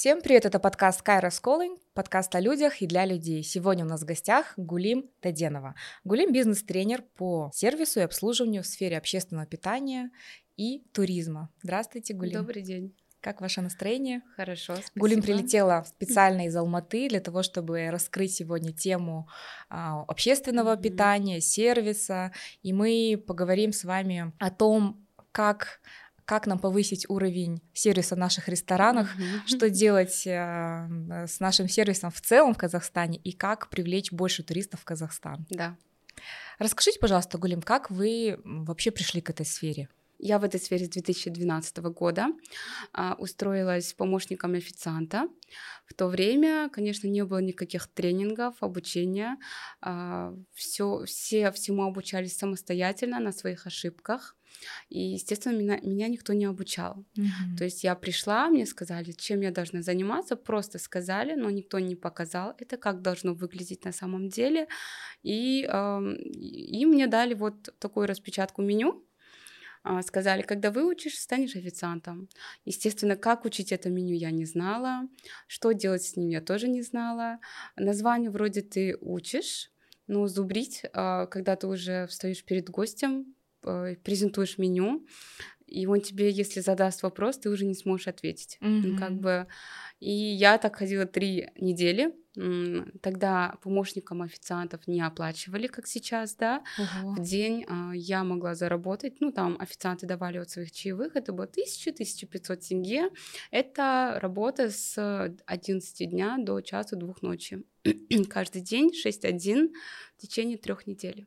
Всем привет, это подкаст Кайра Calling, подкаст о людях и для людей. Сегодня у нас в гостях Гулим Таденова. Гулим – бизнес-тренер по сервису и обслуживанию в сфере общественного питания и туризма. Здравствуйте, Гулим. Добрый день. Как ваше настроение? Хорошо, спасибо. Гулим прилетела специально из Алматы для того, чтобы раскрыть сегодня тему а, общественного mm-hmm. питания, сервиса, и мы поговорим с вами о том, как как нам повысить уровень сервиса в наших ресторанах, mm-hmm. что делать э, с нашим сервисом в целом в Казахстане и как привлечь больше туристов в Казахстан. Да. Расскажите, пожалуйста, Гулим, как вы вообще пришли к этой сфере? Я в этой сфере с 2012 года а, устроилась помощником официанта. В то время, конечно, не было никаких тренингов, обучения. А, все, все всему обучались самостоятельно на своих ошибках. И, естественно, меня, меня никто не обучал. Mm-hmm. То есть я пришла, мне сказали, чем я должна заниматься, просто сказали, но никто не показал это, как должно выглядеть на самом деле. И, э, и мне дали вот такую распечатку меню, а, сказали, когда выучишь, станешь официантом. Естественно, как учить это меню я не знала, что делать с ним я тоже не знала. Название вроде ты учишь, но зубрить, а, когда ты уже встаешь перед гостем, презентуешь меню, и он тебе, если задаст вопрос, ты уже не сможешь ответить. Mm-hmm. Ну, как бы... И я так ходила три недели. Тогда помощникам официантов не оплачивали, как сейчас, да. Uh-huh. В день а, я могла заработать, ну, там официанты давали от своих чаевых, это было 1000-1500 тенге. Это работа с 11 дня до часу двух ночи. Каждый день 6-1 в течение трех недель.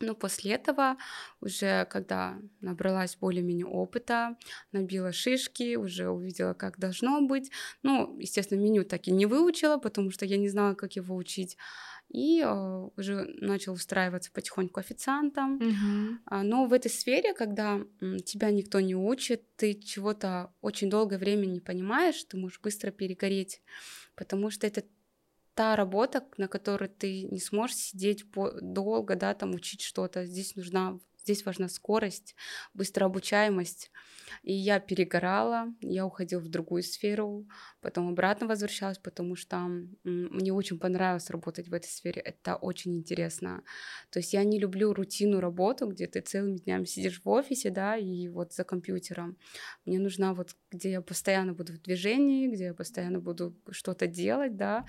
Но после этого, уже когда набралась более-менее опыта, набила шишки, уже увидела, как должно быть. Ну, естественно, меню так и не выучила, потому что я не знала, как его учить. И э, уже начал устраиваться потихоньку официантом. Угу. Но в этой сфере, когда тебя никто не учит, ты чего-то очень долгое время не понимаешь, ты можешь быстро перегореть, потому что это та работа, на которой ты не сможешь сидеть по долго, да, там учить что-то. Здесь нужна, здесь важна скорость, быстрообучаемость. И я перегорала, я уходила в другую сферу, потом обратно возвращалась, потому что мне очень понравилось работать в этой сфере. Это очень интересно. То есть я не люблю рутину работу, где ты целыми днями сидишь в офисе, да, и вот за компьютером. Мне нужна вот, где я постоянно буду в движении, где я постоянно буду что-то делать, да,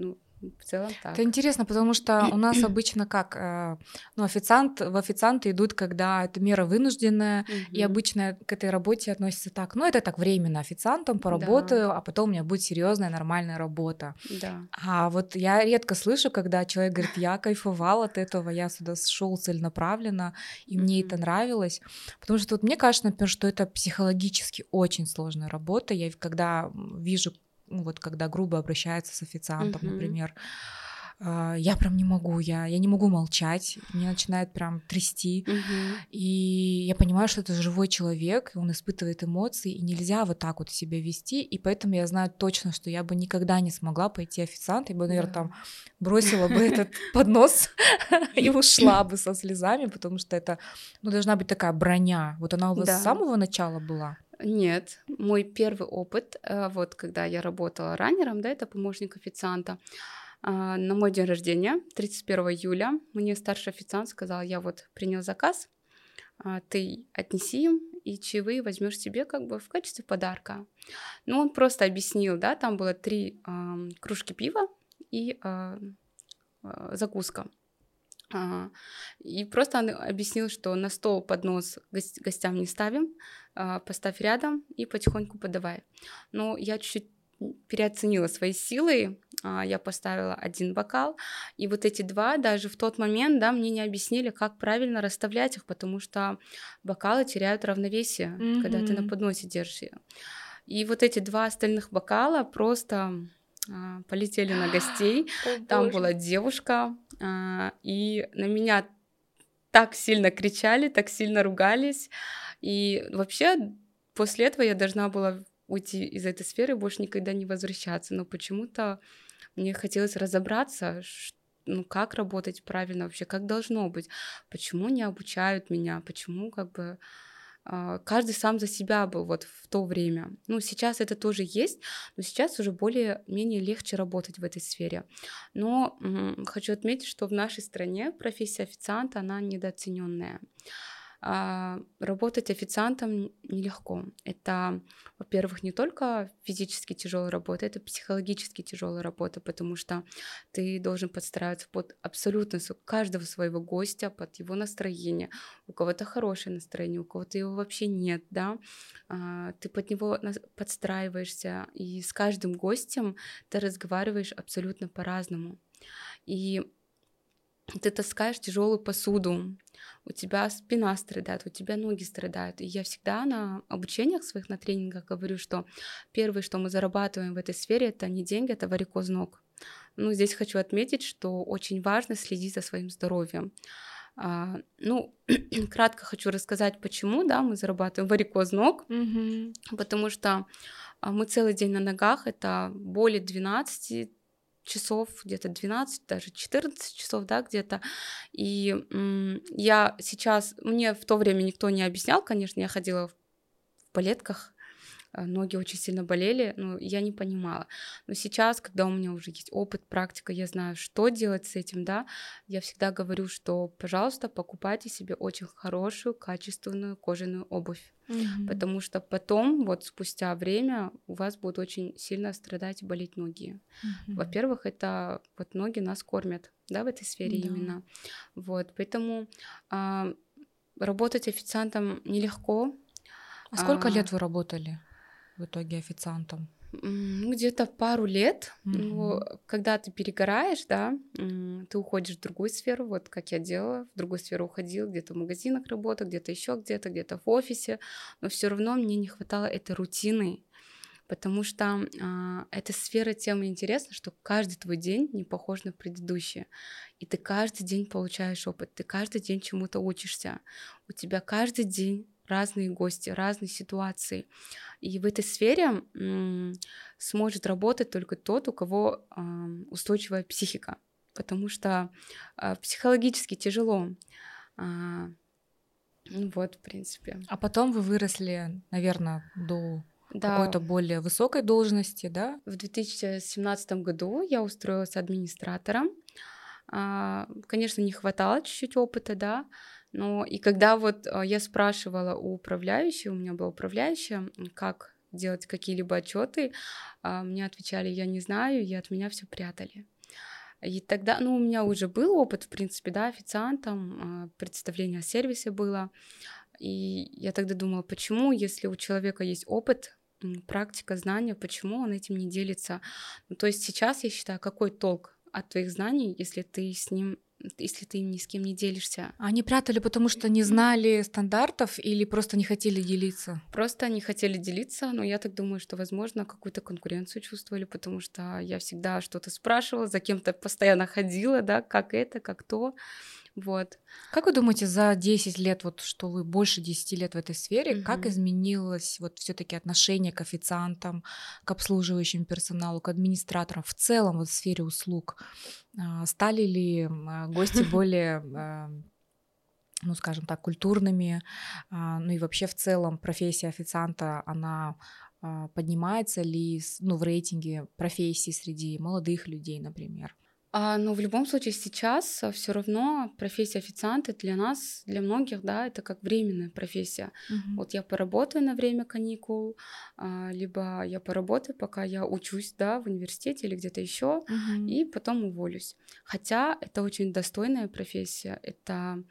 ну, в целом так. Это интересно, потому что у нас обычно как, э, ну, официант, в официанты идут, когда это мера вынужденная, угу. и обычно к этой работе относятся так, ну, это так временно, официантом поработаю, да. а потом у меня будет серьезная нормальная работа. Да. А вот я редко слышу, когда человек говорит, я кайфовал от этого, я сюда шел целенаправленно, и угу. мне это нравилось, потому что вот мне кажется, например, что это психологически очень сложная работа, я когда вижу ну, вот когда грубо обращается с официантом, mm-hmm. например, а, я прям не могу, я, я не могу молчать, мне начинает прям трясти, mm-hmm. и я понимаю, что это живой человек, он испытывает эмоции, и нельзя вот так вот себя вести, и поэтому я знаю точно, что я бы никогда не смогла пойти официант, я бы, наверное, там бросила бы этот поднос и ушла бы со слезами, потому что это, ну, должна быть такая броня, вот она у вас с самого начала была? Нет, мой первый опыт, э, вот когда я работала раннером, да, это помощник официанта, а, на мой день рождения, 31 июля, мне старший официант сказал, я вот принял заказ, а, ты отнеси им, и чаевые возьмешь себе как бы в качестве подарка. Ну, он просто объяснил, да, там было три э, кружки пива и э, закуска. И просто он объяснил, что на стол поднос гостям не ставим, а, поставь рядом и потихоньку подавай. Но я чуть-чуть переоценила свои силы, а, я поставила один бокал, и вот эти два даже в тот момент, да, мне не объяснили, как правильно расставлять их, потому что бокалы теряют равновесие, mm-hmm. когда ты на подносе держишь ее. И вот эти два остальных бокала просто полетели на гостей. О, Там боже. была девушка, а, и на меня так сильно кричали, так сильно ругались. И вообще после этого я должна была уйти из этой сферы и больше никогда не возвращаться. Но почему-то мне хотелось разобраться, ну, как работать правильно вообще, как должно быть, почему не обучают меня, почему как бы а, каждый сам за себя был вот в то время. Ну, сейчас это тоже есть, но сейчас уже более-менее легче работать в этой сфере. Но хочу отметить, что в нашей стране профессия официанта, она недооцененная. А, работать официантом нелегко. Это, во-первых, не только физически тяжелая работа, это психологически тяжелая работа, потому что ты должен подстраиваться под абсолютно каждого своего гостя, под его настроение. У кого-то хорошее настроение, у кого-то его вообще нет, да. А, ты под него подстраиваешься, и с каждым гостем ты разговариваешь абсолютно по-разному. И ты таскаешь тяжелую посуду, у тебя спина страдает, у тебя ноги страдают. И я всегда на обучениях своих, на тренингах говорю, что первое, что мы зарабатываем в этой сфере, это не деньги, это варикоз ног. Ну, здесь хочу отметить, что очень важно следить за своим здоровьем. А, ну, кратко хочу рассказать, почему, да, мы зарабатываем варикоз ног, mm-hmm. потому что а, мы целый день на ногах, это более 12 часов, где-то 12, даже 14 часов, да, где-то. И я сейчас, мне в то время никто не объяснял, конечно, я ходила в балетках, ноги очень сильно болели, но я не понимала. Но сейчас, когда у меня уже есть опыт, практика, я знаю, что делать с этим, да, я всегда говорю, что, пожалуйста, покупайте себе очень хорошую, качественную кожаную обувь, mm-hmm. потому что потом, вот спустя время, у вас будут очень сильно страдать и болеть ноги. Mm-hmm. Во-первых, это вот ноги нас кормят, да, в этой сфере да. именно. Вот, поэтому а, работать официантом нелегко. А сколько а, лет вы работали? В итоге официантом? Где-то пару лет. Mm-hmm. Ну, когда ты перегораешь, да, ты уходишь в другую сферу, вот как я делала, в другую сферу уходила, где-то в магазинах работала, где-то еще где-то, где-то в офисе, но все равно мне не хватало этой рутины, потому что а, эта сфера тем интересна, что каждый твой день не похож на предыдущий, и ты каждый день получаешь опыт, ты каждый день чему-то учишься, у тебя каждый день разные гости, разные ситуации. И в этой сфере сможет работать только тот, у кого устойчивая психика, потому что э, психологически тяжело. Э, вот, в принципе. А потом вы выросли, наверное, до да. какой-то более высокой должности, да? В 2017 году я устроилась администратором. Конечно, не хватало чуть-чуть опыта, да, но и когда вот а, я спрашивала у управляющей, у меня была управляющая, как делать какие-либо отчеты, а, мне отвечали, я не знаю, и от меня все прятали. И тогда, ну, у меня уже был опыт, в принципе, да, официантом, а, представление о сервисе было. И я тогда думала, почему, если у человека есть опыт, практика, знания, почему он этим не делится? Ну, то есть сейчас я считаю, какой толк от твоих знаний, если ты с ним если ты ни с кем не делишься. Они прятали, потому что не знали стандартов или просто не хотели делиться? Просто не хотели делиться, но я так думаю, что, возможно, какую-то конкуренцию чувствовали, потому что я всегда что-то спрашивала, за кем-то постоянно ходила, да, как это, как то. Вот. Как вы думаете, за 10 лет, вот что вы больше 10 лет в этой сфере, mm-hmm. как изменилось вот все-таки отношение к официантам, к обслуживающему персоналу, к администраторам, в целом вот в сфере услуг? А, стали ли а, гости более а, ну, скажем так, культурными, ну и вообще в целом профессия официанта, она поднимается ли ну, в рейтинге профессий среди молодых людей, например? А, но в любом случае сейчас а, все равно профессия официанта для нас, для многих, да, это как временная профессия. Угу. Вот я поработаю на время каникул, а, либо я поработаю, пока я учусь, да, в университете или где-то еще, угу. и потом уволюсь. Хотя это очень достойная профессия, это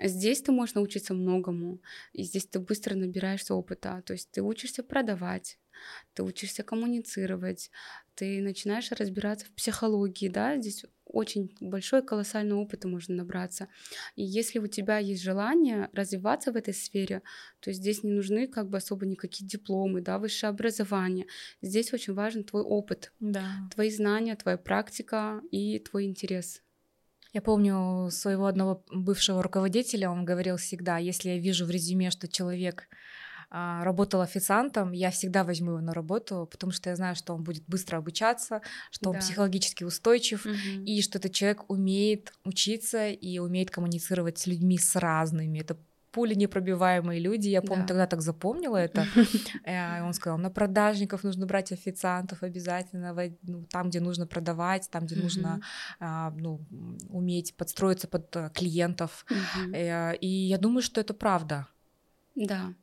Здесь ты можешь научиться многому, и здесь ты быстро набираешься опыта. То есть ты учишься продавать, ты учишься коммуницировать, ты начинаешь разбираться в психологии, да, здесь очень большой колоссальный опыт можно набраться. И если у тебя есть желание развиваться в этой сфере, то здесь не нужны как бы особо никакие дипломы, да, высшее образование. Здесь очень важен твой опыт, да. твои знания, твоя практика и твой интерес. Я помню своего одного бывшего руководителя, он говорил всегда, если я вижу в резюме, что человек работал официантом, я всегда возьму его на работу, потому что я знаю, что он будет быстро обучаться, что да. он психологически устойчив, угу. и что этот человек умеет учиться и умеет коммуницировать с людьми с разными. Это пули непробиваемые люди. Я помню, да. тогда так запомнила это. Э, он сказал, на продажников нужно брать официантов обязательно, ну, там, где нужно продавать, там, где нужно а, ну, уметь подстроиться под э, клиентов. Э, и я думаю, что это правда. Да.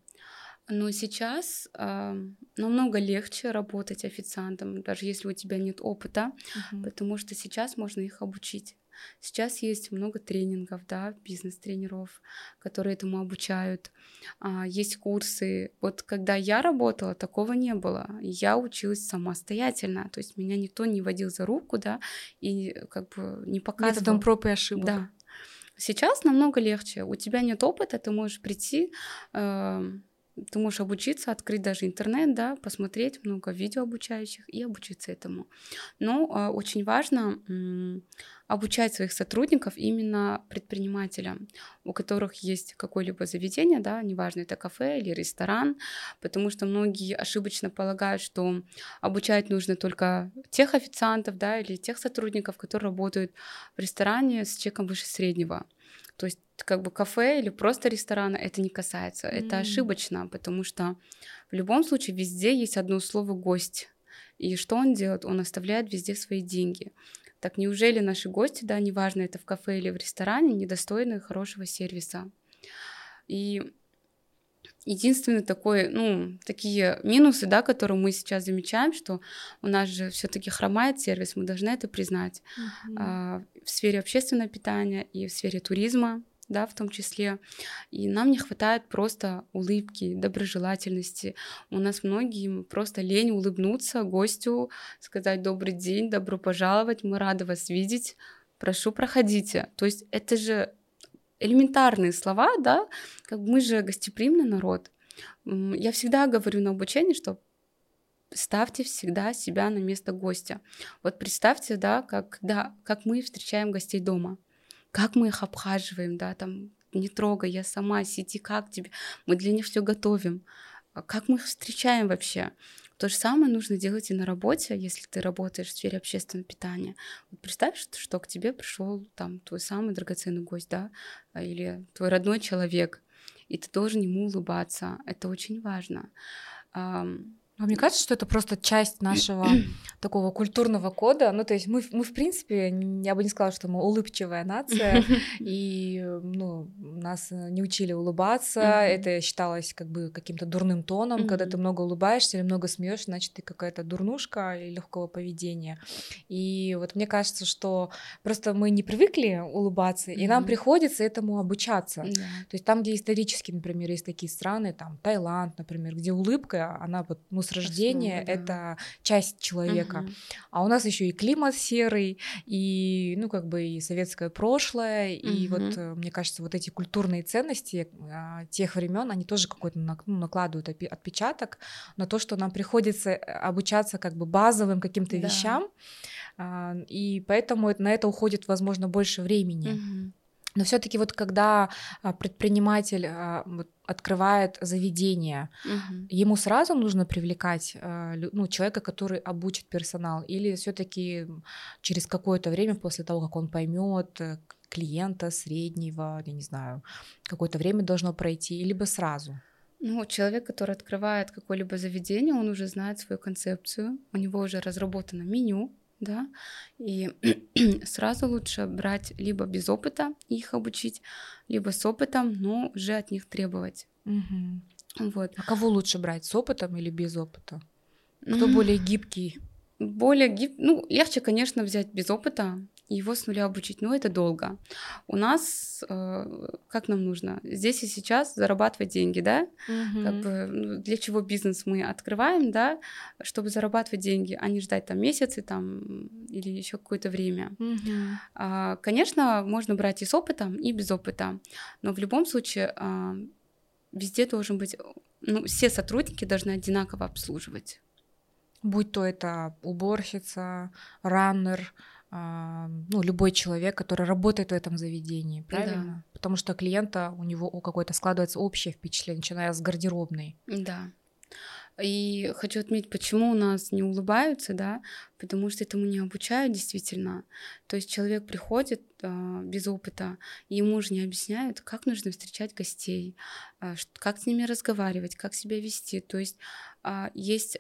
Но сейчас э, намного легче работать официантом, даже если у тебя нет опыта, uh-huh. потому что сейчас можно их обучить. Сейчас есть много тренингов, да, бизнес-тренеров, которые этому обучают. А, есть курсы. Вот когда я работала, такого не было. Я училась самостоятельно, то есть меня никто не водил за руку, да, и как бы не показывал. Методом проб и ошибок. Да. Сейчас намного легче. У тебя нет опыта, ты можешь прийти, э, ты можешь обучиться, открыть даже интернет, да, посмотреть много видео обучающих и обучиться этому. Но э, очень важно э, обучать своих сотрудников именно предпринимателям, у которых есть какое-либо заведение, да, неважно, это кафе или ресторан, потому что многие ошибочно полагают, что обучать нужно только тех официантов, да, или тех сотрудников, которые работают в ресторане с чеком выше среднего. То есть как бы кафе или просто ресторана это не касается. Mm. Это ошибочно, потому что в любом случае везде есть одно слово гость. И что он делает? Он оставляет везде свои деньги. Так неужели наши гости, да, неважно, это в кафе или в ресторане, недостойны хорошего сервиса? И единственный такой, ну, такие минусы, да, которые мы сейчас замечаем, что у нас же все-таки хромает сервис, мы должны это признать. Mm-hmm. А, в сфере общественного питания и в сфере туризма, да, в том числе. И нам не хватает просто улыбки, доброжелательности. У нас многим просто лень улыбнуться гостю, сказать добрый день, добро пожаловать, мы рады вас видеть, прошу, проходите. То есть это же элементарные слова, да, как мы же гостеприимный народ. Я всегда говорю на обучении, что ставьте всегда себя на место гостя. Вот представьте, да, как, да, как мы встречаем гостей дома, как мы их обхаживаем, да, там, не трогай, я сама, сиди, как тебе, мы для них все готовим, а как мы их встречаем вообще. То же самое нужно делать и на работе, если ты работаешь в сфере общественного питания. Вот представь, что, что к тебе пришел там твой самый драгоценный гость, да, а, или твой родной человек, и ты должен ему улыбаться. Это очень важно. А мне кажется, что это просто часть нашего такого культурного кода. Ну, то есть мы, мы в принципе, я бы не сказала, что мы улыбчивая нация, и ну, нас не учили улыбаться. Это считалось как бы каким-то дурным тоном. Когда ты много улыбаешься или много смеешь, значит, ты какая-то дурнушка или легкого поведения. И вот мне кажется, что просто мы не привыкли улыбаться, и нам приходится этому обучаться. То есть там, где исторически, например, есть такие страны, там Таиланд, например, где улыбка, она вот, ну, с рождения Основа, да. это часть человека. Угу. А у нас еще и климат серый, и, ну, как бы и советское прошлое, угу. и вот, э, мне кажется, вот эти культурные ценности а, тех времен, они тоже какой-то ну, накладывают отпечаток на то, что нам приходится э, обучаться как бы базовым каким-то да. вещам, а, и поэтому на это уходит, возможно, больше времени. Угу. Но все-таки вот когда а, предприниматель а, открывает заведение, угу. ему сразу нужно привлекать а, ну, человека, который обучит персонал, или все-таки через какое-то время после того, как он поймет э, клиента среднего, я не знаю, какое-то время должно пройти, либо сразу. Ну, человек, который открывает какое-либо заведение, он уже знает свою концепцию, у него уже разработано меню, да, и сразу лучше брать либо без опыта их обучить, либо с опытом, но уже от них требовать. Угу. Вот. А кого лучше брать, с опытом или без опыта? Кто более гибкий? Более гиб... Ну, легче, конечно, взять без опыта, его с нуля обучить, но это долго. У нас, э, как нам нужно, здесь и сейчас зарабатывать деньги, да? Угу. Как бы, ну, для чего бизнес мы открываем, да? Чтобы зарабатывать деньги, а не ждать там месяцы там или еще какое-то время. Угу. А, конечно, можно брать и с опытом, и без опыта, но в любом случае а, везде должен быть, ну, все сотрудники должны одинаково обслуживать. Будь то это уборщица, раннер, ну, любой человек, который работает в этом заведении, правильно? Да. Потому что клиента у него какое-то складывается общее впечатление, начиная с гардеробной. Да. И хочу отметить, почему у нас не улыбаются, да, потому что этому не обучают действительно. То есть человек приходит э, без опыта, и ему уже не объясняют, как нужно встречать гостей, э, как с ними разговаривать, как себя вести. То есть э, есть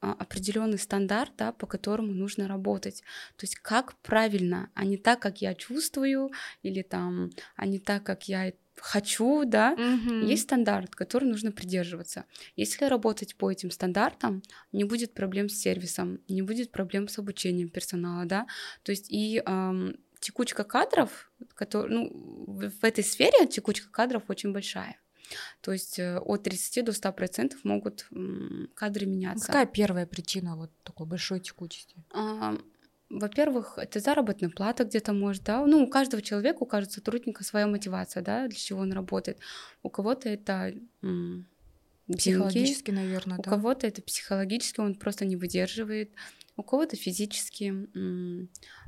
определенный стандарт, да, по которому нужно работать. То есть как правильно, а не так, как я чувствую, или там, а не так, как я хочу, да, mm-hmm. есть стандарт, который нужно придерживаться. Если работать по этим стандартам, не будет проблем с сервисом, не будет проблем с обучением персонала, да, то есть и эм, текучка кадров, который, ну, в этой сфере текучка кадров очень большая. То есть э, от 30 до 100 процентов могут кадры меняться. Какая первая причина вот такой большой текучести? Во-первых, это заработная плата где-то может, да. Ну, у каждого человека, у каждого сотрудника своя мотивация, да, для чего он работает. У кого-то это психологически, деньги, наверное, у да. кого-то это психологически, он просто не выдерживает, у кого-то физически,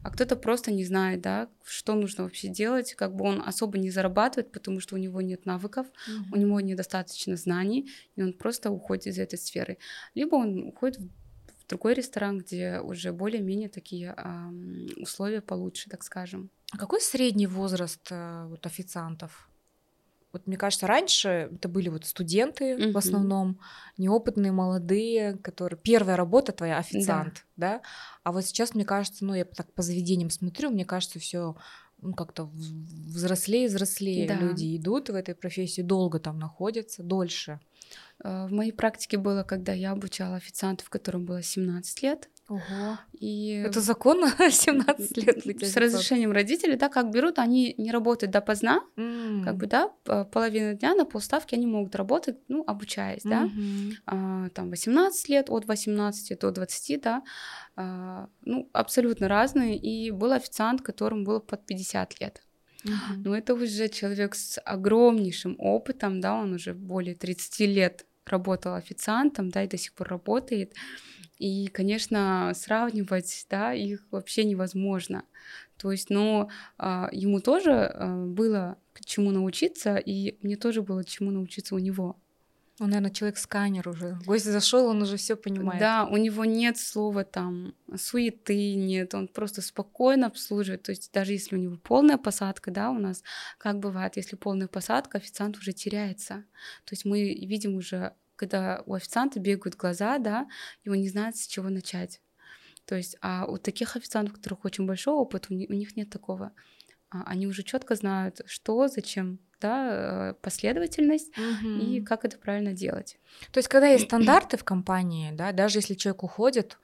а кто-то просто не знает, да, что нужно вообще делать, как бы он особо не зарабатывает, потому что у него нет навыков, mm-hmm. у него недостаточно знаний, и он просто уходит из этой сферы. Либо он уходит в другой ресторан, где уже более-менее такие э, условия получше, так скажем. А какой средний возраст э, вот, официантов? Вот мне кажется, раньше это были вот студенты uh-huh. в основном, неопытные, молодые, которые первая работа твоя официант, да. да? А вот сейчас мне кажется, ну я так по заведениям смотрю, мне кажется, все ну, как-то взрослее, взрослее да. люди идут в этой профессии, долго там находятся, дольше. Э, в моей практике было, когда я обучала официантов, которым было 17 лет. Ого. И это законно 17 лет быть С разрешением родителей, да, как берут, они не работают допоздна, mm. как бы, да, половину дня на полставки они могут работать, ну, обучаясь, да, mm-hmm. а, там 18 лет, от 18 до 20, да, а, ну, абсолютно разные, и был официант, которому было под 50 лет. Uh-huh. Но это уже человек с огромнейшим опытом, да, он уже более 30 лет работал официантом, да, и до сих пор работает. И, конечно, сравнивать, да, их вообще невозможно. То есть, ну, а, ему тоже а, было чему научиться, и мне тоже было чему научиться у него. Он, наверное, человек-сканер уже. Гость зашел, он уже все понимает. Да, у него нет слова там суеты, нет, он просто спокойно обслуживает. То есть даже если у него полная посадка, да, у нас, как бывает, если полная посадка, официант уже теряется. То есть мы видим уже, когда у официанта бегают глаза, да, и он не знает, с чего начать. То есть, а у таких официантов, у которых очень большой опыт, у них нет такого. А, они уже четко знают, что, зачем, да, э, последовательность угу. и как это правильно делать. То есть, когда есть стандарты в компании, да, даже если человек уходит,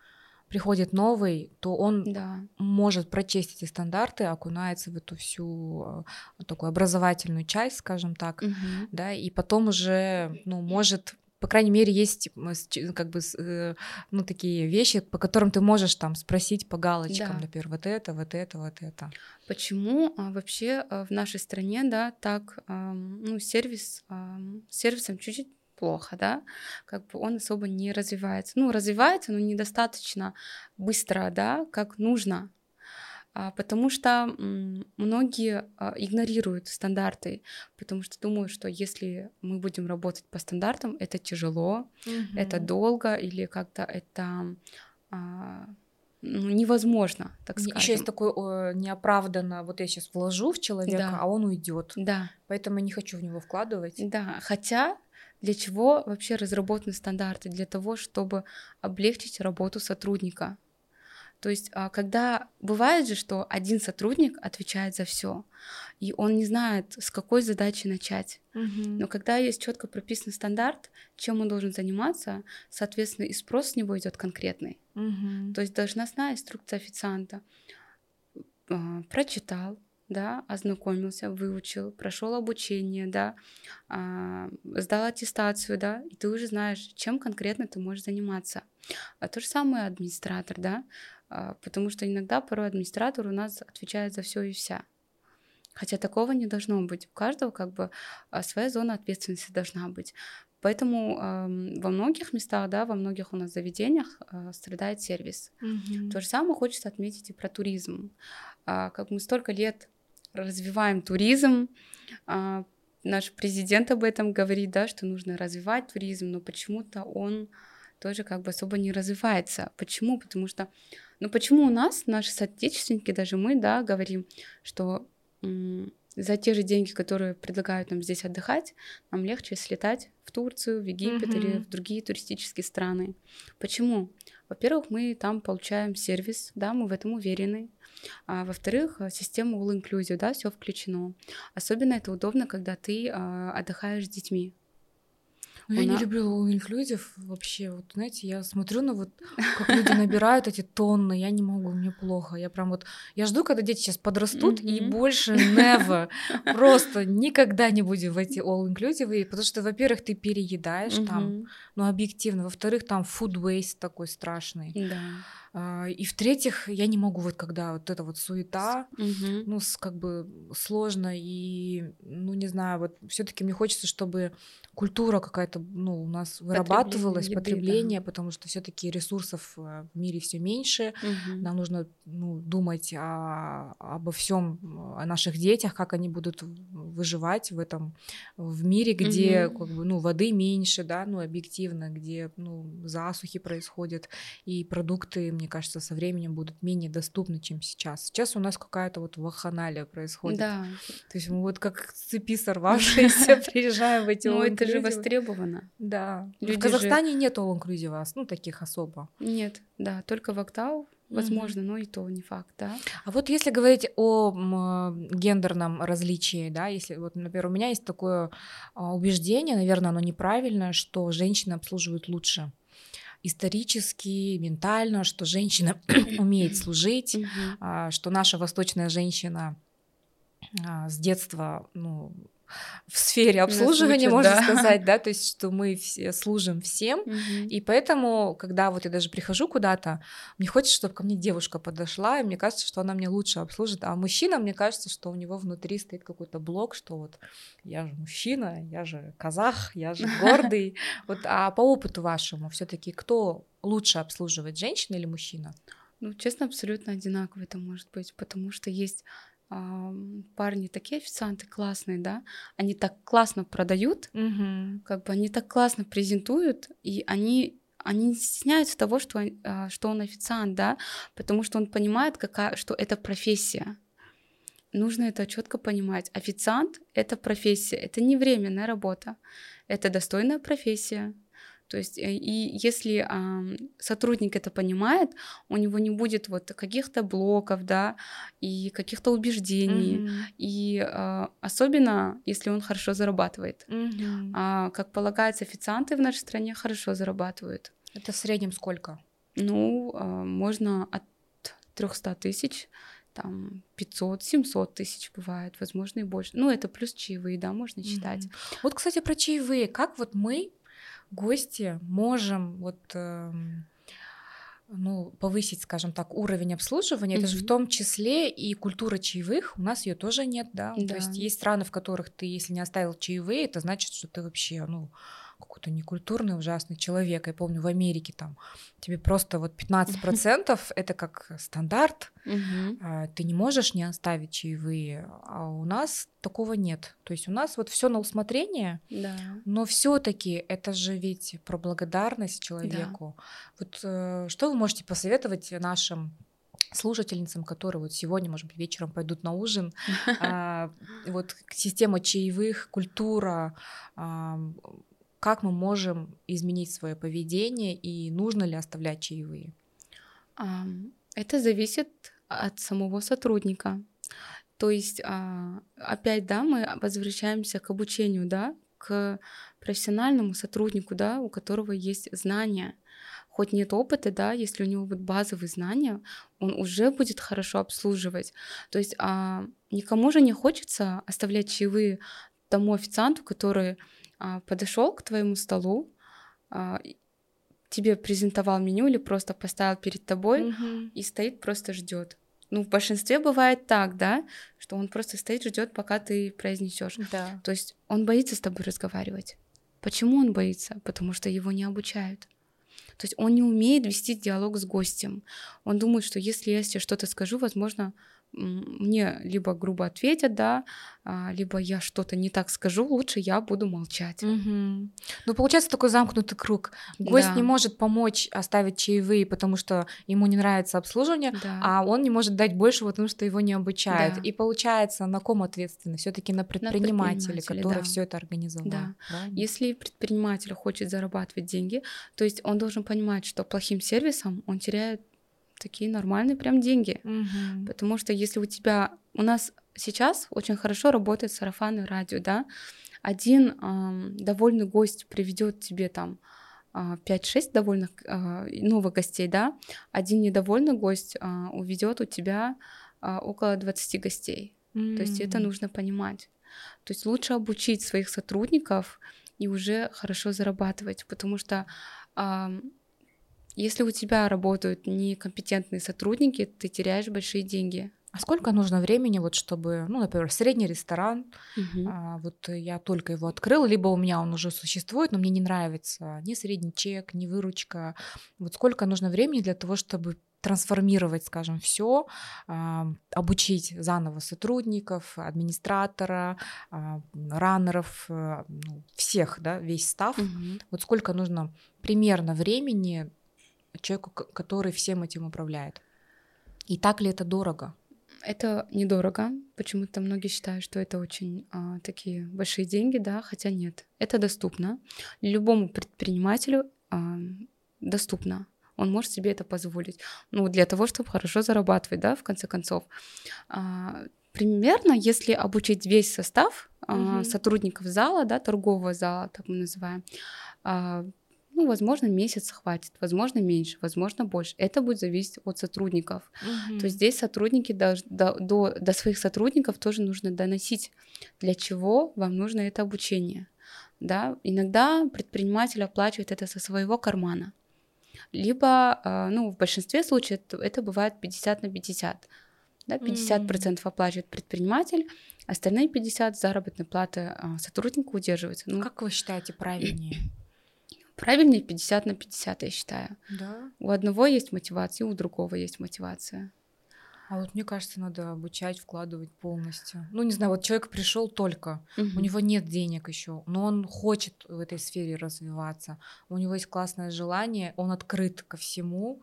приходит новый, то он да. может прочесть эти стандарты, окунается в эту всю э, такую образовательную часть, скажем так, угу. да, и потом уже, ну, может по крайней мере, есть как бы э, ну, такие вещи, по которым ты можешь там спросить по галочкам, да. например, вот это, вот это, вот это. Почему а, вообще а, в нашей стране, да, так, ну, сервис, сервисом чуть-чуть плохо, да, как бы он особо не развивается. Ну, развивается, но недостаточно быстро, да, как нужно. А, потому что многие а, игнорируют стандарты, потому что думают, что если мы будем работать по стандартам, это тяжело, mm-hmm. это долго или как-то это а, ну, невозможно, так скажем. Еще есть такое неоправданно, вот я сейчас вложу в человека, да. а он уйдет. Да. Поэтому я не хочу в него вкладывать. Да, хотя для чего вообще разработаны стандарты? Для того, чтобы облегчить работу сотрудника. То есть, а, когда бывает же, что один сотрудник отвечает за все, и он не знает, с какой задачи начать. Угу. Но когда есть четко прописанный стандарт, чем он должен заниматься, соответственно, и спрос с него идет конкретный. Угу. То есть должностная инструкция официанта а, прочитал, да, ознакомился, выучил, прошел обучение, да, а, сдал аттестацию, да, и ты уже знаешь, чем конкретно ты можешь заниматься. А то же самое администратор, да, потому что иногда порой администратор у нас отвечает за все и вся. Хотя такого не должно быть. У каждого как бы а, своя зона ответственности должна быть. Поэтому э, во многих местах, да, во многих у нас заведениях э, страдает сервис. Mm-hmm. То же самое хочется отметить и про туризм. А, как мы столько лет развиваем туризм, а, наш президент об этом говорит, да, что нужно развивать туризм, но почему-то он тоже как бы особо не развивается. Почему? Потому что, ну почему у нас, наши соотечественники, даже мы, да, говорим, что за те же деньги, которые предлагают нам здесь отдыхать, нам легче слетать в Турцию, в Египет mm-hmm. или в другие туристические страны. Почему? Во-первых, мы там получаем сервис, да, мы в этом уверены. А, во-вторых, система all inclusive, да, все включено. Особенно это удобно, когда ты а, отдыхаешь с детьми. Ну, я не люблю all вообще. Вот, знаете, я смотрю на вот, как люди набирают эти тонны, я не могу, мне плохо. Я прям вот, я жду, когда дети сейчас подрастут, и больше never, просто никогда не будем в эти all-inclusive, потому что, во-первых, ты переедаешь там, ну, объективно, во-вторых, там food waste такой страшный. Да. А, и в-третьих, я не могу вот когда вот эта вот суета, угу. ну, с, как бы сложно и, ну, не знаю, вот все таки мне хочется, чтобы культура какая-то, ну, у нас вырабатывалась, потребление, потребление да. потому что все таки ресурсов э, в мире все меньше, угу. нам нужно, ну, думать о, обо всем, о наших детях, как они будут выживать в этом, в мире, где, угу. как бы, ну, воды меньше, да, ну, объективно, где, ну, засухи происходят, и продукты, мне мне кажется, со временем будут менее доступны, чем сейчас. Сейчас у нас какая-то вот ваханалия происходит. Да. То есть мы вот как с цепи сорвавшиеся приезжаем в эти Ну, это же востребовано. Да. В Казахстане нет all-inclusive, ну, таких особо. Нет, да, только в Актау Возможно, mm-hmm. но и то не факт, да. А вот если говорить о м, гендерном различии, да, если вот, например, у меня есть такое а, убеждение, наверное, оно неправильное, что женщины обслуживают лучше исторически, ментально, что женщина умеет служить, что наша восточная женщина а, с детства ну, в сфере обслуживания, можно да. сказать, да, то есть что мы все служим всем, угу. и поэтому, когда вот я даже прихожу куда-то, мне хочется, чтобы ко мне девушка подошла, и мне кажется, что она мне лучше обслужит, а мужчина, мне кажется, что у него внутри стоит какой-то блок, что вот я же мужчина, я же казах, я же гордый, вот, а по опыту вашему все таки кто лучше обслуживает, женщина или мужчина? Ну, честно, абсолютно одинаково это может быть, потому что есть парни такие официанты классные, да, они так классно продают, угу. как бы они так классно презентуют, и они они не стесняются того, что, а, что он официант, да, потому что он понимает, какая, что это профессия. Нужно это четко понимать. Официант — это профессия, это не временная работа, это достойная профессия. То есть, э, и если а, сотрудник это понимает, у него не будет вот каких-то блоков, да, и каких-то убеждений, mm-hmm. и а, особенно если он хорошо зарабатывает. Mm-hmm. А, как полагается, официанты в нашей стране хорошо зарабатывают. Это в среднем сколько? Ну, а, можно от 300 тысяч там 500-700 тысяч бывает, возможно, и больше. Ну, это плюс чаевые, да, можно считать. Mm-hmm. Вот, кстати, про чаевые. Как вот мы гости можем вот э, ну, повысить, скажем так, уровень обслуживания, mm-hmm. это же в том числе и культура чаевых, у нас ее тоже нет, да? да. То есть есть страны, в которых ты, если не оставил чаевые, это значит, что ты вообще, ну, какой-то некультурный, ужасный человек. Я помню, в Америке там тебе просто вот 15% это как стандарт, а, ты не можешь не оставить чаевые, а у нас такого нет. То есть у нас вот все на усмотрение, да. но все-таки это же ведь про благодарность человеку. Да. Вот э, что вы можете посоветовать нашим слушательницам, которые вот сегодня, может быть, вечером пойдут на ужин, а, вот система чаевых, культура, как мы можем изменить свое поведение и нужно ли оставлять чаевые? Это зависит от самого сотрудника. То есть, а, опять, да, мы возвращаемся к обучению, да, к профессиональному сотруднику, да, у которого есть знания. Хоть нет опыта, да, если у него вот базовые знания, он уже будет хорошо обслуживать. То есть а, никому же не хочется оставлять чаевые тому официанту, который подошел к твоему столу, а, тебе презентовал меню или просто поставил перед тобой угу. и стоит просто ждет. Ну, в большинстве бывает так, да, что он просто стоит, ждет, пока ты произнесешь. Да. То есть он боится с тобой разговаривать. Почему он боится? Потому что его не обучают. То есть он не умеет вести диалог с гостем. Он думает, что если я себе что-то скажу, возможно, мне либо грубо ответят, да, а, либо я что-то не так скажу, лучше я буду молчать. Угу. Ну, получается такой замкнутый круг. Гость да. не может помочь оставить чаевые, потому что ему не нравится обслуживание, да. а он не может дать больше, потому что его не обучают. Да. И получается, на ком ответственность? Все-таки на предпринимателя, на который да. все это организовал. Да. Если предприниматель хочет зарабатывать деньги, то есть он должен понимать, что плохим сервисом он теряет такие нормальные прям деньги. Угу. Потому что если у тебя... У нас сейчас очень хорошо работает сарафанное радио, да? Один э, довольный гость приведет тебе там 5-6 довольных э, новых гостей, да? Один недовольный гость э, уведет у тебя э, около 20 гостей. Mm. То есть это нужно понимать. То есть лучше обучить своих сотрудников и уже хорошо зарабатывать, потому что если у тебя работают некомпетентные сотрудники, ты теряешь большие деньги. А сколько нужно времени, вот чтобы, ну, например, средний ресторан, угу. а, вот я только его открыл, либо у меня он уже существует, но мне не нравится ни средний чек, ни выручка. Вот сколько нужно времени для того, чтобы трансформировать, скажем, все, а, обучить заново сотрудников, администратора, а, раннеров, а, ну, всех, да, весь став. Угу. Вот сколько нужно примерно времени человеку, который всем этим управляет. И так ли это дорого? Это недорого. Почему-то многие считают, что это очень а, такие большие деньги, да, хотя нет. Это доступно. Любому предпринимателю а, доступно. Он может себе это позволить. Ну, для того, чтобы хорошо зарабатывать, да, в конце концов. А, примерно, если обучить весь состав угу. сотрудников зала, да, торгового зала, так мы называем, а, ну, возможно, месяц хватит, возможно, меньше, возможно, больше. Это будет зависеть от сотрудников. Угу. То есть здесь сотрудники до, до, до, до своих сотрудников тоже нужно доносить, для чего вам нужно это обучение. Да? Иногда предприниматель оплачивает это со своего кармана. Либо, а, ну, в большинстве случаев это бывает 50 на 50. Да, 50% mm. оплачивает предприниматель, остальные 50% заработной платы а, сотрудника удерживается. Ну, как вы считаете правильнее? Правильнее 50 на 50, я считаю. Да. У одного есть мотивация, у другого есть мотивация. А вот мне кажется, надо обучать, вкладывать полностью. Ну, не знаю, вот человек пришел только, угу. у него нет денег еще, но он хочет в этой сфере развиваться. У него есть классное желание, он открыт ко всему.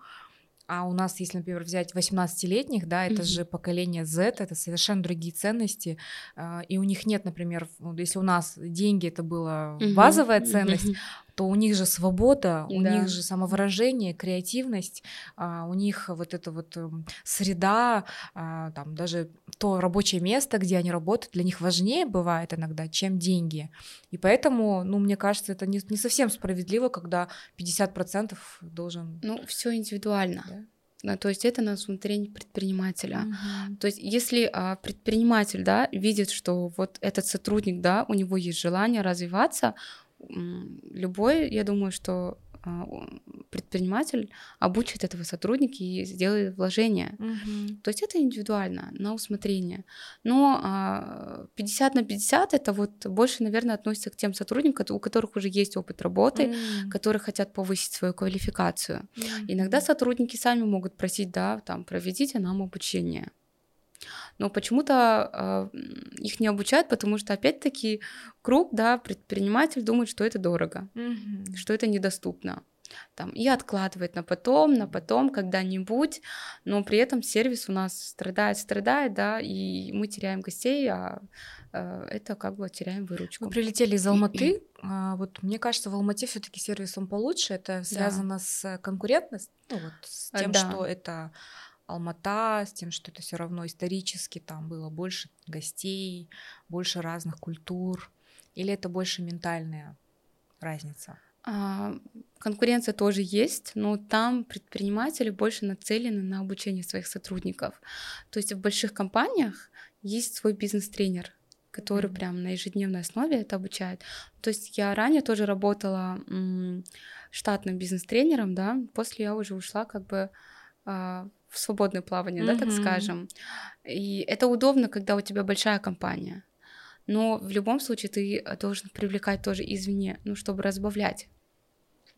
А у нас, если, например, взять 18-летних, да, это mm-hmm. же поколение Z, это совершенно другие ценности, а, и у них нет, например, если у нас деньги это была базовая mm-hmm. ценность, mm-hmm то у них же свобода, у да. них же самовыражение, креативность, а, у них вот эта вот эм, среда, а, там даже то рабочее место, где они работают, для них важнее бывает иногда, чем деньги. И поэтому, ну, мне кажется, это не, не совсем справедливо, когда 50% должен... Ну, все индивидуально. Да? То есть это на усмотрение предпринимателя. Uh-huh. То есть если а, предприниматель, да, видит, что вот этот сотрудник, да, у него есть желание развиваться, любой, я думаю, что а, предприниматель обучит этого сотрудника и сделает вложение. Угу. То есть это индивидуально, на усмотрение. Но 50 а, на 50 это вот больше, наверное, относится к тем сотрудникам, у которых уже есть опыт работы, mm. которые хотят повысить свою квалификацию. Mm. Иногда сотрудники сами могут просить, да, там, проведите нам обучение но почему-то э, их не обучают, потому что опять-таки круг, да, предприниматель думает, что это дорого, mm-hmm. что это недоступно там, и откладывает на потом, на потом, когда-нибудь, но при этом сервис у нас страдает, страдает, да, и мы теряем гостей, а э, это как бы теряем выручку. Вы прилетели из Алматы, а, вот мне кажется, в Алмате все-таки сервис он получше, это связано да. с конкурентностью, ну вот с тем, да. что это Алмата, с тем, что это все равно исторически там было больше гостей, больше разных культур, или это больше ментальная разница? А, конкуренция тоже есть, но там предприниматели больше нацелены на обучение своих сотрудников. То есть в больших компаниях есть свой бизнес-тренер, который mm-hmm. прям на ежедневной основе это обучает. То есть я ранее тоже работала штатным бизнес-тренером, да, после я уже ушла как бы а, в свободное плавание, mm-hmm. да, так скажем. И это удобно, когда у тебя большая компания. Но в любом случае ты должен привлекать тоже извне, ну, чтобы разбавлять.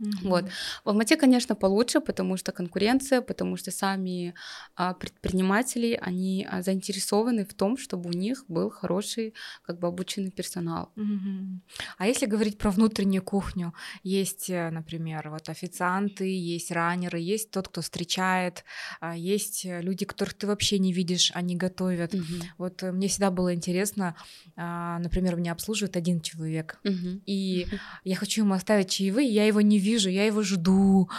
Mm-hmm. Вот. В Алмате, конечно, получше, потому что конкуренция, потому что сами а, предприниматели, они а, заинтересованы в том, чтобы у них был хороший, как бы обученный персонал. Mm-hmm. А если говорить про внутреннюю кухню, есть, э, например, вот официанты, есть раннеры, есть тот, кто встречает, а, есть э, люди, которых ты вообще не видишь, они готовят. Mm-hmm. Вот э, мне всегда было интересно, а, например, меня обслуживает один человек, mm-hmm. и я хочу ему оставить чаевые, я его не вижу, я его жду.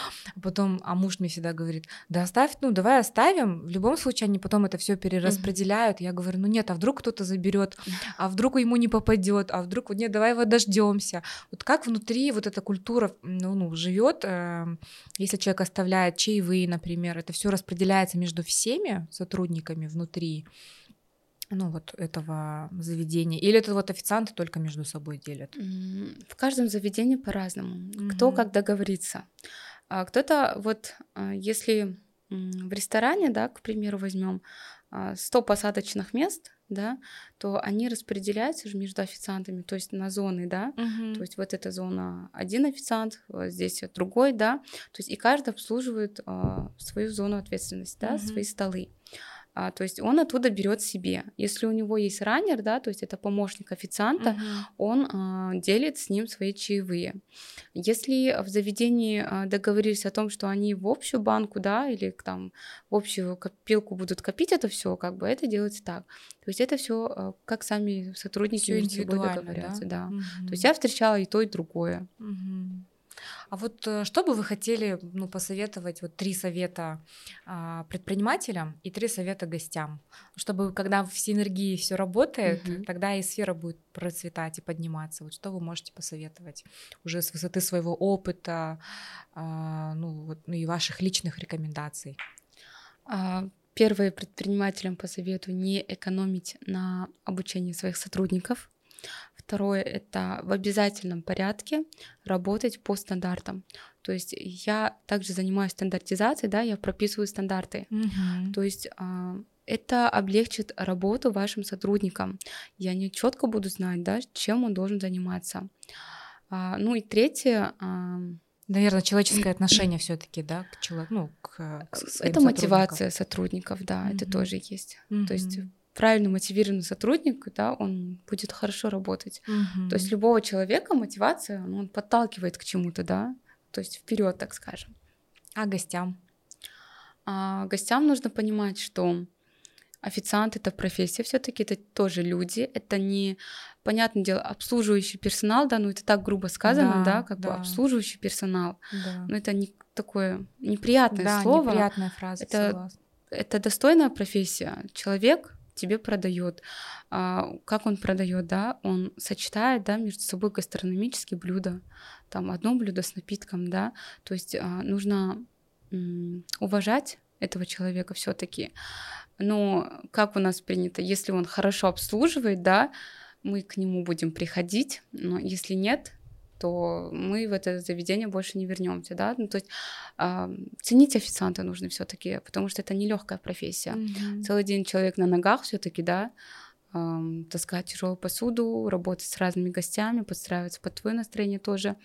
Потом, а муж мне всегда говорит, да оставь, ну давай оставим. В любом случае они потом это все перераспределяют. Я говорю, ну нет, а вдруг кто-то заберет, а вдруг ему не попадет, а вдруг нет, давай его дождемся. Вот как внутри вот эта культура ну, ну, живет, э, если человек оставляет чаевые, например, это все распределяется между всеми сотрудниками внутри ну, вот этого заведения? Или это вот официанты только между собой делят? В каждом заведении по-разному. Mm-hmm. Кто как договорится. А кто-то вот, а, если в ресторане, да, к примеру, возьмем 100 а, посадочных мест, да, то они распределяются же между официантами, то есть на зоны, да, uh-huh. то есть вот эта зона один официант, вот здесь другой, да, то есть и каждый обслуживает а, свою зону ответственности, да, uh-huh. свои столы. А, то есть он оттуда берет себе. Если у него есть раннер, да, то есть это помощник официанта, uh-huh. он а, делит с ним свои чаевые. Если в заведении а, договорились о том, что они в общую банку, да, или там в общую копилку будут копить это все, как бы это делается так. То есть это все а, как сами сотрудники всё между собой договорятся, да. да. Uh-huh. То есть я встречала и то, и другое. Uh-huh. А вот э, что бы вы хотели ну, посоветовать, вот три совета а, предпринимателям и три совета гостям, чтобы когда в синергии все работает, угу. тогда и сфера будет процветать и подниматься. Вот что вы можете посоветовать уже с высоты своего опыта, а, ну, вот, ну и ваших личных рекомендаций? А, первое предпринимателям посоветую не экономить на обучении своих сотрудников. Второе — это в обязательном порядке работать по стандартам. То есть я также занимаюсь стандартизацией, да, я прописываю стандарты. Mm-hmm. То есть а, это облегчит работу вашим сотрудникам. Я не четко буду знать, да, чем он должен заниматься. А, ну и третье. А, Наверное, человеческое отношение все-таки, да, к человеку, ну, к, к Это мотивация сотрудников, да, mm-hmm. это тоже есть. Mm-hmm. То есть правильно мотивированный сотрудник, да, он будет хорошо работать. Угу. То есть любого человека мотивация, ну, он подталкивает к чему-то, да, то есть вперед, так скажем. А гостям? А гостям нужно понимать, что официант это профессия, все-таки это тоже люди, это не понятное дело обслуживающий персонал, да, ну это так грубо сказано, да, да как да. бы обслуживающий персонал, да. но это не такое неприятное да, слово, неприятная фраза. Это согласна. это достойная профессия. Человек тебе продает. А, как он продает, да? Он сочетает, да, между собой гастрономические блюда. Там одно блюдо с напитком, да. То есть а, нужно м, уважать этого человека все-таки. Но как у нас принято, если он хорошо обслуживает, да, мы к нему будем приходить, но если нет, то мы в это заведение больше не вернемся, да. Ну, то есть э, ценить официанта нужно все-таки, потому что это нелегкая профессия. Mm-hmm. Целый день человек на ногах все-таки, да, э, таскать тяжелую посуду, работать с разными гостями, подстраиваться под твое настроение тоже.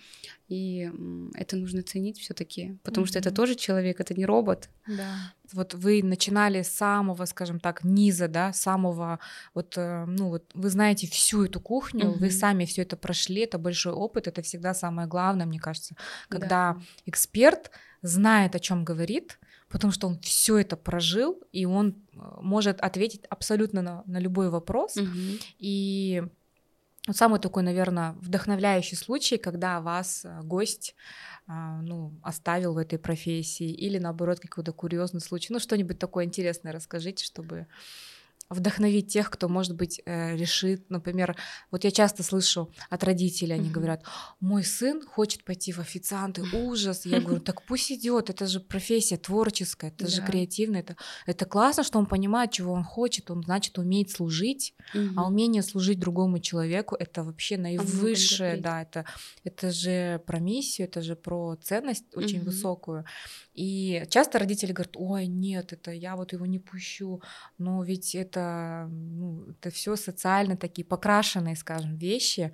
И это нужно ценить все-таки, потому mm-hmm. что это тоже человек, это не робот. Да. Вот вы начинали с самого, скажем так, низа, да, самого, вот, э, ну вот, вы знаете всю эту кухню, mm-hmm. вы сами все это прошли, это большой опыт, это всегда самое главное, мне кажется, когда да. эксперт знает, о чем говорит, потому что он все это прожил, и он э, может ответить абсолютно на, на любой вопрос. Mm-hmm. И вот самый такой, наверное, вдохновляющий случай, когда вас э, гость а, ну, оставил в этой профессии, или наоборот какой-то курьезный случай. Ну, что-нибудь такое интересное расскажите, чтобы вдохновить тех, кто, может быть, э, решит, например, вот я часто слышу от родителей, они mm-hmm. говорят, мой сын хочет пойти в официанты, ужас. Я говорю, так пусть идет, это же профессия творческая, это да. же креативная, это, это классно, что он понимает, чего он хочет, он, значит, умеет служить, mm-hmm. а умение служить другому человеку, это вообще наивысшее, да, это, это же про миссию, это же про ценность очень высокую. И часто родители говорят, ой, нет, это я вот его не пущу, но ведь это это, ну, это все социально такие покрашенные, скажем, вещи.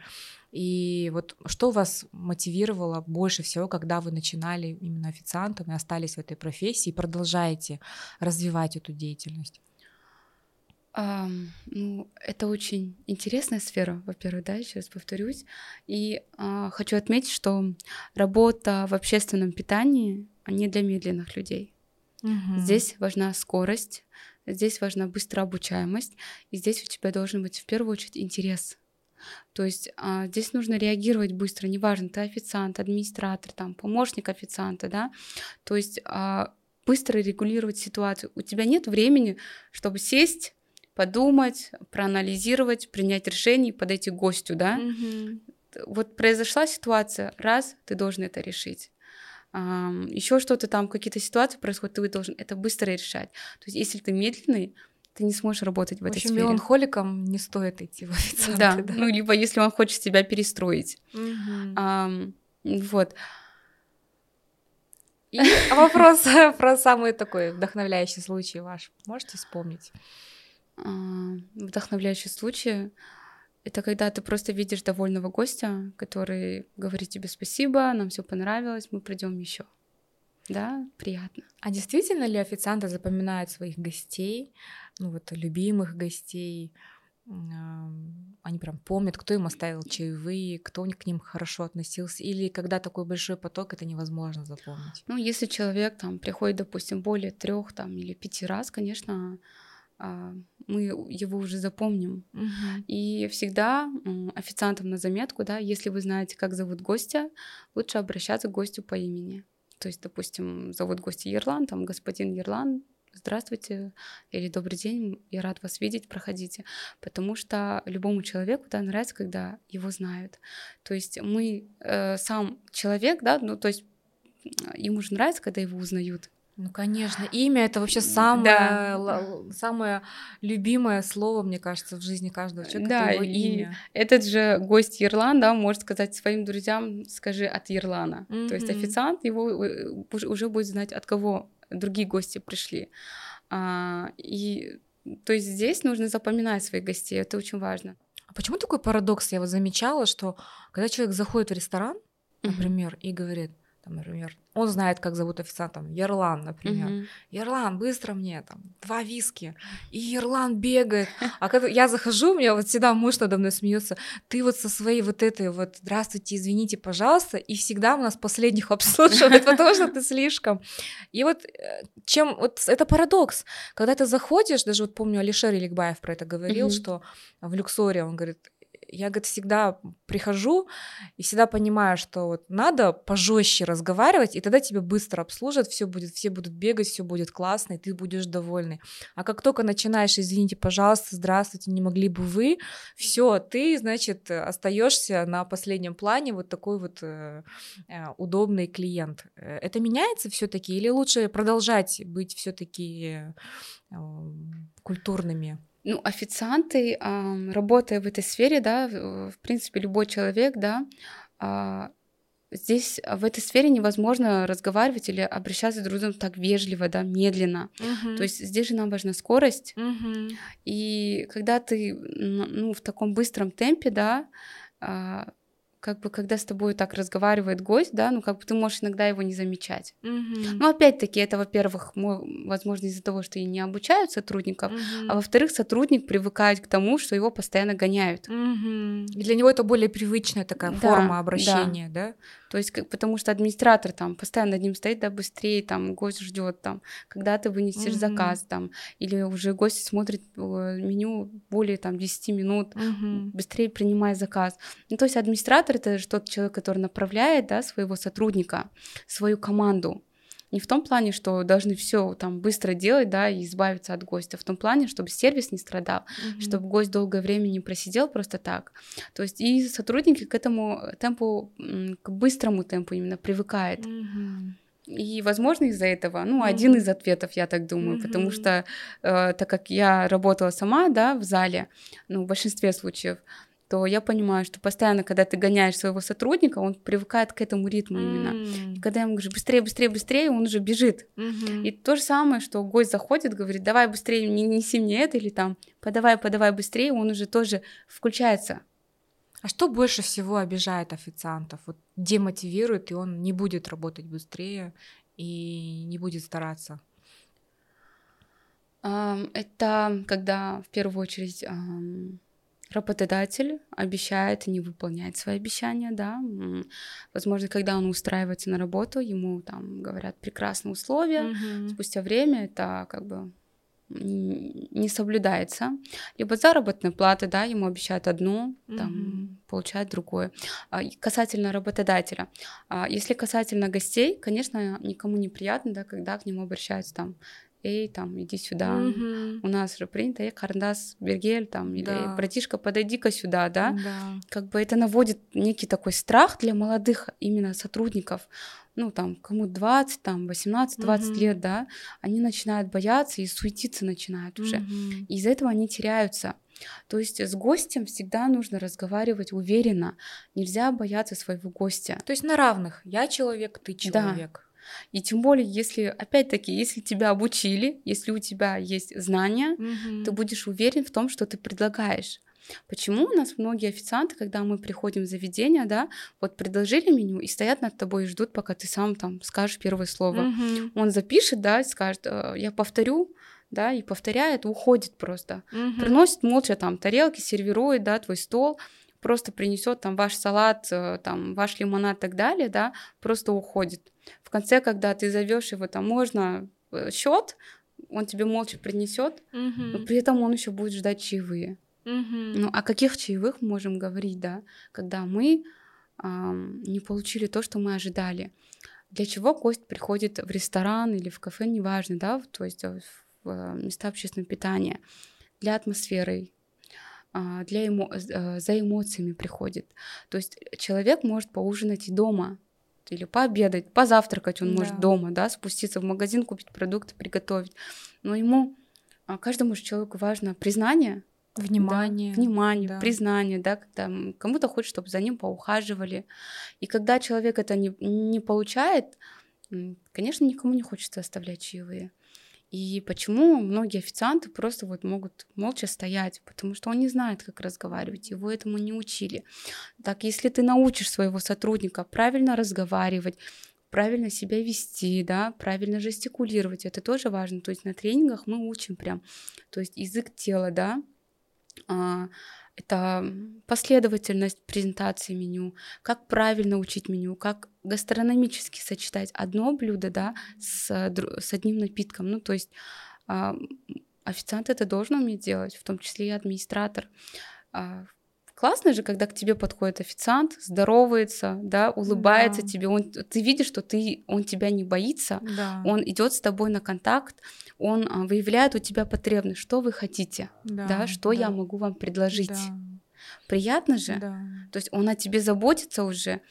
И вот что вас мотивировало больше всего, когда вы начинали именно официантом и остались в этой профессии и продолжаете развивать эту деятельность? А, ну, это очень интересная сфера, во-первых, да, сейчас повторюсь. И а, хочу отметить, что работа в общественном питании не для медленных людей. Угу. Здесь важна скорость, здесь важна быстрая обучаемость, и здесь у тебя должен быть в первую очередь интерес. То есть а, здесь нужно реагировать быстро, неважно, ты официант, администратор, там, помощник официанта, да, то есть а, быстро регулировать ситуацию. У тебя нет времени, чтобы сесть, подумать, проанализировать, принять решение, подойти к гостю, да. Mm-hmm. Вот произошла ситуация, раз, ты должен это решить. Еще что-то там, какие-то ситуации происходят, ты должен это быстро решать. То есть, если ты медленный, ты не сможешь работать в, в этой общем, сфере. меланхоликам не стоит идти в официанты. Да, да, ну, либо если он хочет тебя перестроить. Mm-hmm. Um, вот. И вопрос про самый такой вдохновляющий случай ваш. Можете вспомнить? А, вдохновляющий случай это когда ты просто видишь довольного гостя, который говорит тебе спасибо, нам все понравилось, мы придем еще. Да, приятно. А действительно ли официанты запоминают своих гостей, ну вот любимых гостей? Они прям помнят, кто им оставил чаевые, кто к ним хорошо относился, или когда такой большой поток, это невозможно запомнить. Ну, если человек там приходит, допустим, более трех там или пяти раз, конечно, мы его уже запомним. Uh-huh. И всегда официантам на заметку, да, если вы знаете, как зовут гостя, лучше обращаться к гостю по имени. То есть, допустим, зовут гостя Ерлан, там господин Ерлан, здравствуйте или добрый день, я рад вас видеть, проходите. Потому что любому человеку да, нравится, когда его знают. То есть мы, э, сам человек, да, ну то есть ему же нравится, когда его узнают. Ну, конечно, имя это вообще самое, да. самое любимое слово, мне кажется, в жизни каждого человека. Да, это его и имя. этот же гость Ерлан, да, может сказать своим друзьям, скажи от Ерлана. Mm-hmm. То есть официант его э, уже будет знать, от кого другие гости пришли. А, и то есть здесь нужно запоминать своих гостей, это очень важно. А почему такой парадокс? Я вот замечала, что когда человек заходит в ресторан, например, mm-hmm. и говорит, там, например, он знает, как зовут официанта, там, Ерлан, например. Ерлан, быстро мне, там, два виски. И Ерлан бегает. А когда я захожу, у меня вот всегда муж надо мной смеется. Ты вот со своей вот этой вот, здравствуйте, извините, пожалуйста, и всегда у нас последних обслуживает, потому что ты слишком. И вот э, чем, вот это парадокс. Когда ты заходишь, даже вот помню, Алишер Иликбаев про это говорил, что в Люксоре, он говорит, я, говорит, всегда прихожу и всегда понимаю, что вот надо пожестче разговаривать, и тогда тебя быстро обслужат, все будет, все будут бегать, все будет классно, и ты будешь довольный. А как только начинаешь, извините, пожалуйста, здравствуйте, не могли бы вы, все, ты, значит, остаешься на последнем плане вот такой вот э, э удобный клиент. Э, это меняется все-таки или лучше продолжать быть все-таки э, культурными? Ну, официанты, работая в этой сфере, да, в принципе, любой человек, да, а, здесь в этой сфере невозможно разговаривать или обращаться друг к другу так вежливо, да, медленно. Uh-huh. То есть здесь же нам важна скорость. Uh-huh. И когда ты ну, в таком быстром темпе, да, а, как бы когда с тобой так разговаривает гость, да, ну как бы ты можешь иногда его не замечать. Mm-hmm. Ну опять-таки это, во-первых, возможно из-за того, что и не обучают сотрудников, mm-hmm. а во-вторых, сотрудник привыкает к тому, что его постоянно гоняют. Mm-hmm. И для него это более привычная такая да, форма обращения, да? да? То есть, как, потому что администратор там постоянно над ним стоит, да, быстрее, там, гость ждет, там, когда ты вынесешь mm-hmm. заказ, там, или уже гость смотрит э, меню более, там, 10 минут, mm-hmm. быстрее принимая заказ. Ну, то есть администратор — это же тот человек, который направляет, да, своего сотрудника, свою команду. Не в том плане, что должны все там быстро делать, да, и избавиться от гостя, а в том плане, чтобы сервис не страдал, mm-hmm. чтобы гость долгое время не просидел просто так. То есть и сотрудники к этому темпу, к быстрому темпу именно привыкают. Mm-hmm. И, возможно, из-за этого, ну, mm-hmm. один из ответов, я так думаю, mm-hmm. потому что, э, так как я работала сама, да, в зале, ну, в большинстве случаев, то я понимаю, что постоянно, когда ты гоняешь своего сотрудника, он привыкает к этому ритму именно. М. И когда я ему говорю, быстрее, быстрее, быстрее, он уже бежит. Мгм. И то же самое, что гость заходит, говорит, давай быстрее, не неси мне это, или там, подавай, подавай быстрее, он уже тоже включается. А что больше всего обижает официантов? Вот демотивирует, и он не будет работать быстрее и не будет стараться. Это когда в первую очередь работодатель обещает не выполняет свои обещания, да. Возможно, когда он устраивается на работу, ему там говорят прекрасные условия, Мгм. спустя время это как бы не соблюдается. Либо заработная плата, да, ему обещают одну, там Мгм. получает другое. А, Касательно работодателя. а, Если касательно гостей, конечно, никому неприятно, да, когда к нему обращаются там, эй, там, иди сюда, Мгм. у нас же принято, эй, Карндас, Бергель, там, или Да. братишка, подойди-ка сюда, да, Да. как бы это наводит некий такой страх для молодых именно сотрудников, ну, там, кому 20, там, 18-20 Мгм. лет, да, они начинают бояться и суетиться начинают уже. И из-за этого они теряются. То есть с гостем всегда нужно разговаривать уверенно. Нельзя бояться своего гостя. То есть на равных. Я человек, ты человек. И тем более, если, опять-таки, если тебя обучили, если у тебя есть знания, Мгм. ты будешь уверен в том, что ты предлагаешь. Почему у нас многие официанты, когда мы приходим в заведение, да, вот предложили меню и стоят над тобой и ждут, пока ты сам там скажешь первое слово. Мгм. Он запишет, да, и скажет, «Э, я повторю, да, и повторяет, уходит просто. Мгм. Приносит молча там тарелки, сервирует, да, твой стол, просто принесет там ваш салат, э, там ваш лимонад и так далее, да, просто уходит. В конце, когда ты зовешь его, там можно счет, он тебе молча принесет, Мгм. но при этом он еще будет ждать чаевые. Мгм. Ну, о каких чаевых мы можем говорить, да, когда мы ам, не получили то, что мы ожидали? Для чего гость приходит в ресторан или в кафе, неважно, да, то есть э, в э, места общественного питания? Для атмосферы, для эмо- э, за эмоциями приходит. То есть человек может поужинать и дома, или пообедать, позавтракать он может Да. дома, да, спуститься в магазин, купить продукты, приготовить. Но ему, а, каждому же человеку важно признание, Внимание. да, внимание, да. признание, да, когда кому-то хочет, чтобы за ним поухаживали. И когда человек это не, не получает, конечно, никому не хочется оставлять чаевые. И почему многие официанты просто вот могут молча стоять, потому что он не знает, как разговаривать, его этому не учили. Так, если ты научишь своего сотрудника правильно разговаривать, правильно себя вести, да, правильно жестикулировать, это тоже важно. То есть на тренингах мы учим прям, то есть язык тела, да, а, это последовательность презентации меню, как правильно учить меню, как гастрономически сочетать одно блюдо, да, с, дру- с одним напитком. Ну, то есть а, официант это должен уметь делать, в том числе и администратор. А, Классно же, когда к тебе подходит официант, здоровается, да, улыбается Да. тебе, он, ты видишь, что ты, он тебя не боится, Да. он идет с тобой на контакт, он а, выявляет у тебя потребность, что вы хотите, да, что я да, могу вам предложить. Да. Приятно же, Да. то есть он о тебе заботится уже,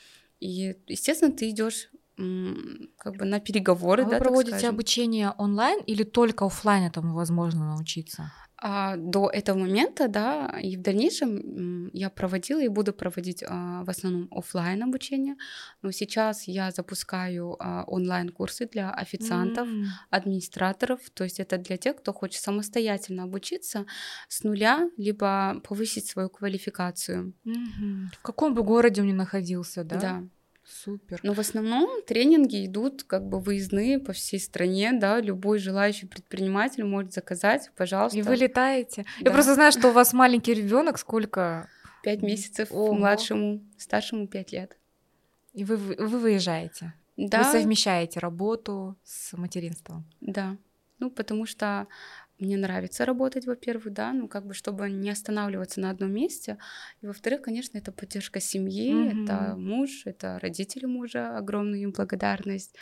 и, естественно, ты идешь как бы на переговоры, А да, вы проводите обучение онлайн или только оффлайн этому возможно научиться? А, до этого момента, да, и в дальнейшем я проводила и буду проводить а, в основном оффлайн обучение, но сейчас я запускаю а, онлайн-курсы для официантов, М. администраторов, то есть это для тех, кто хочет самостоятельно обучиться с нуля, либо повысить свою квалификацию. Мгм. В каком бы городе он ни находился, да? Да. Супер. Но в основном тренинги идут как бы выездные по всей стране, да, любой желающий предприниматель может заказать, пожалуйста. И вы летаете. Да. Я просто знаю, что у вас маленький ребенок, сколько? Пять месяцев Ого. младшему, старшему пять лет. И вы, вы вы выезжаете. Да, Вы совмещаете работу с материнством. да. Ну, потому что мне нравится работать, во-первых, да, ну, как бы, чтобы не останавливаться на одном месте. И, во-вторых, конечно, это поддержка семьи, Мгм. это муж, это родители мужа, огромная им благодарность,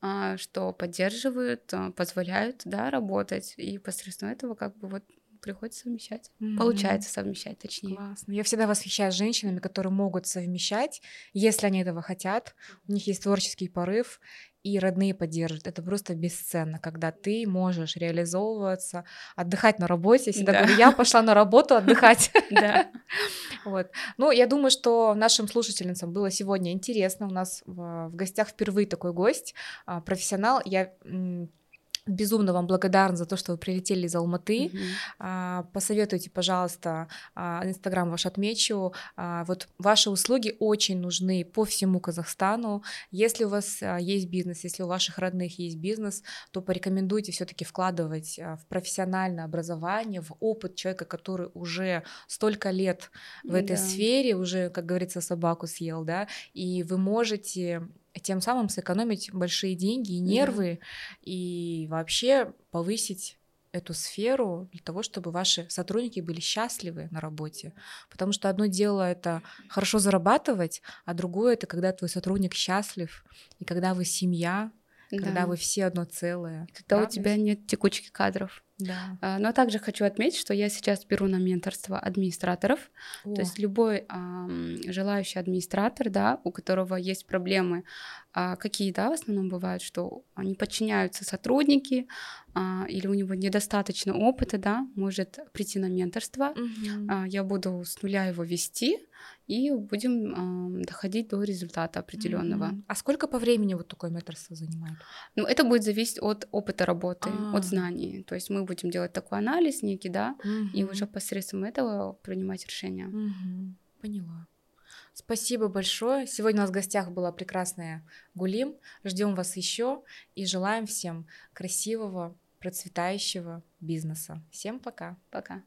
а, что поддерживают, а, позволяют, да, работать. И посредством этого, как бы, вот приходится совмещать. Мгм. Получается совмещать, точнее. Классно. Я всегда восхищаюсь женщинами, которые могут совмещать, если они этого хотят. У них есть творческий порыв, и родные поддерживают. Это просто бесценно, когда ты можешь реализовываться, отдыхать на работе. Всегда да. говорю, я пошла на работу отдыхать. Да. Вот. Ну, я думаю, что нашим слушательницам было сегодня интересно. У нас в гостях впервые такой гость, а, профессионал. Я безумно вам благодарна за то, что вы прилетели из Алматы. Mm-hmm. Посоветуйте, пожалуйста, а, Инстаграм ваш отмечу. А, вот ваши услуги очень нужны по всему Казахстану. Если у вас есть бизнес, если у ваших родных есть бизнес, то порекомендуйте все-таки вкладывать в профессиональное образование, в опыт человека, который уже столько лет в этой сфере, уже, как говорится, собаку съел, да, и вы можете тем самым сэкономить большие деньги и нервы, да. и вообще повысить эту сферу для того, чтобы ваши сотрудники были счастливы на работе. Потому что одно дело это хорошо зарабатывать, а другое это когда твой сотрудник счастлив, и когда вы семья, да. когда вы все одно целое. Когда правда? у тебя нет текучки кадров. Да. А, но также хочу отметить, что я сейчас беру на менторство администраторов. О. То есть любой а, желающий администратор, да, у которого есть проблемы, а, какие, да, в основном бывают, что они подчиняются сотрудники, а, или у него недостаточно опыта, да, может прийти на менторство. Угу. А, я буду с нуля его вести, и будем доходить до результата определенного. Mm-hmm. А сколько по времени вот такое менторство занимает? Ну, это будет зависеть от опыта работы, А-а-а. от знаний. То есть мы будем делать такой анализ некий, да, mm-hmm. и уже посредством этого принимать решения. Mm-hmm. Поняла. Спасибо большое. Сегодня у нас в гостях была прекрасная Гулим. Ждем вас еще и желаем всем красивого, процветающего бизнеса. Всем пока. Пока.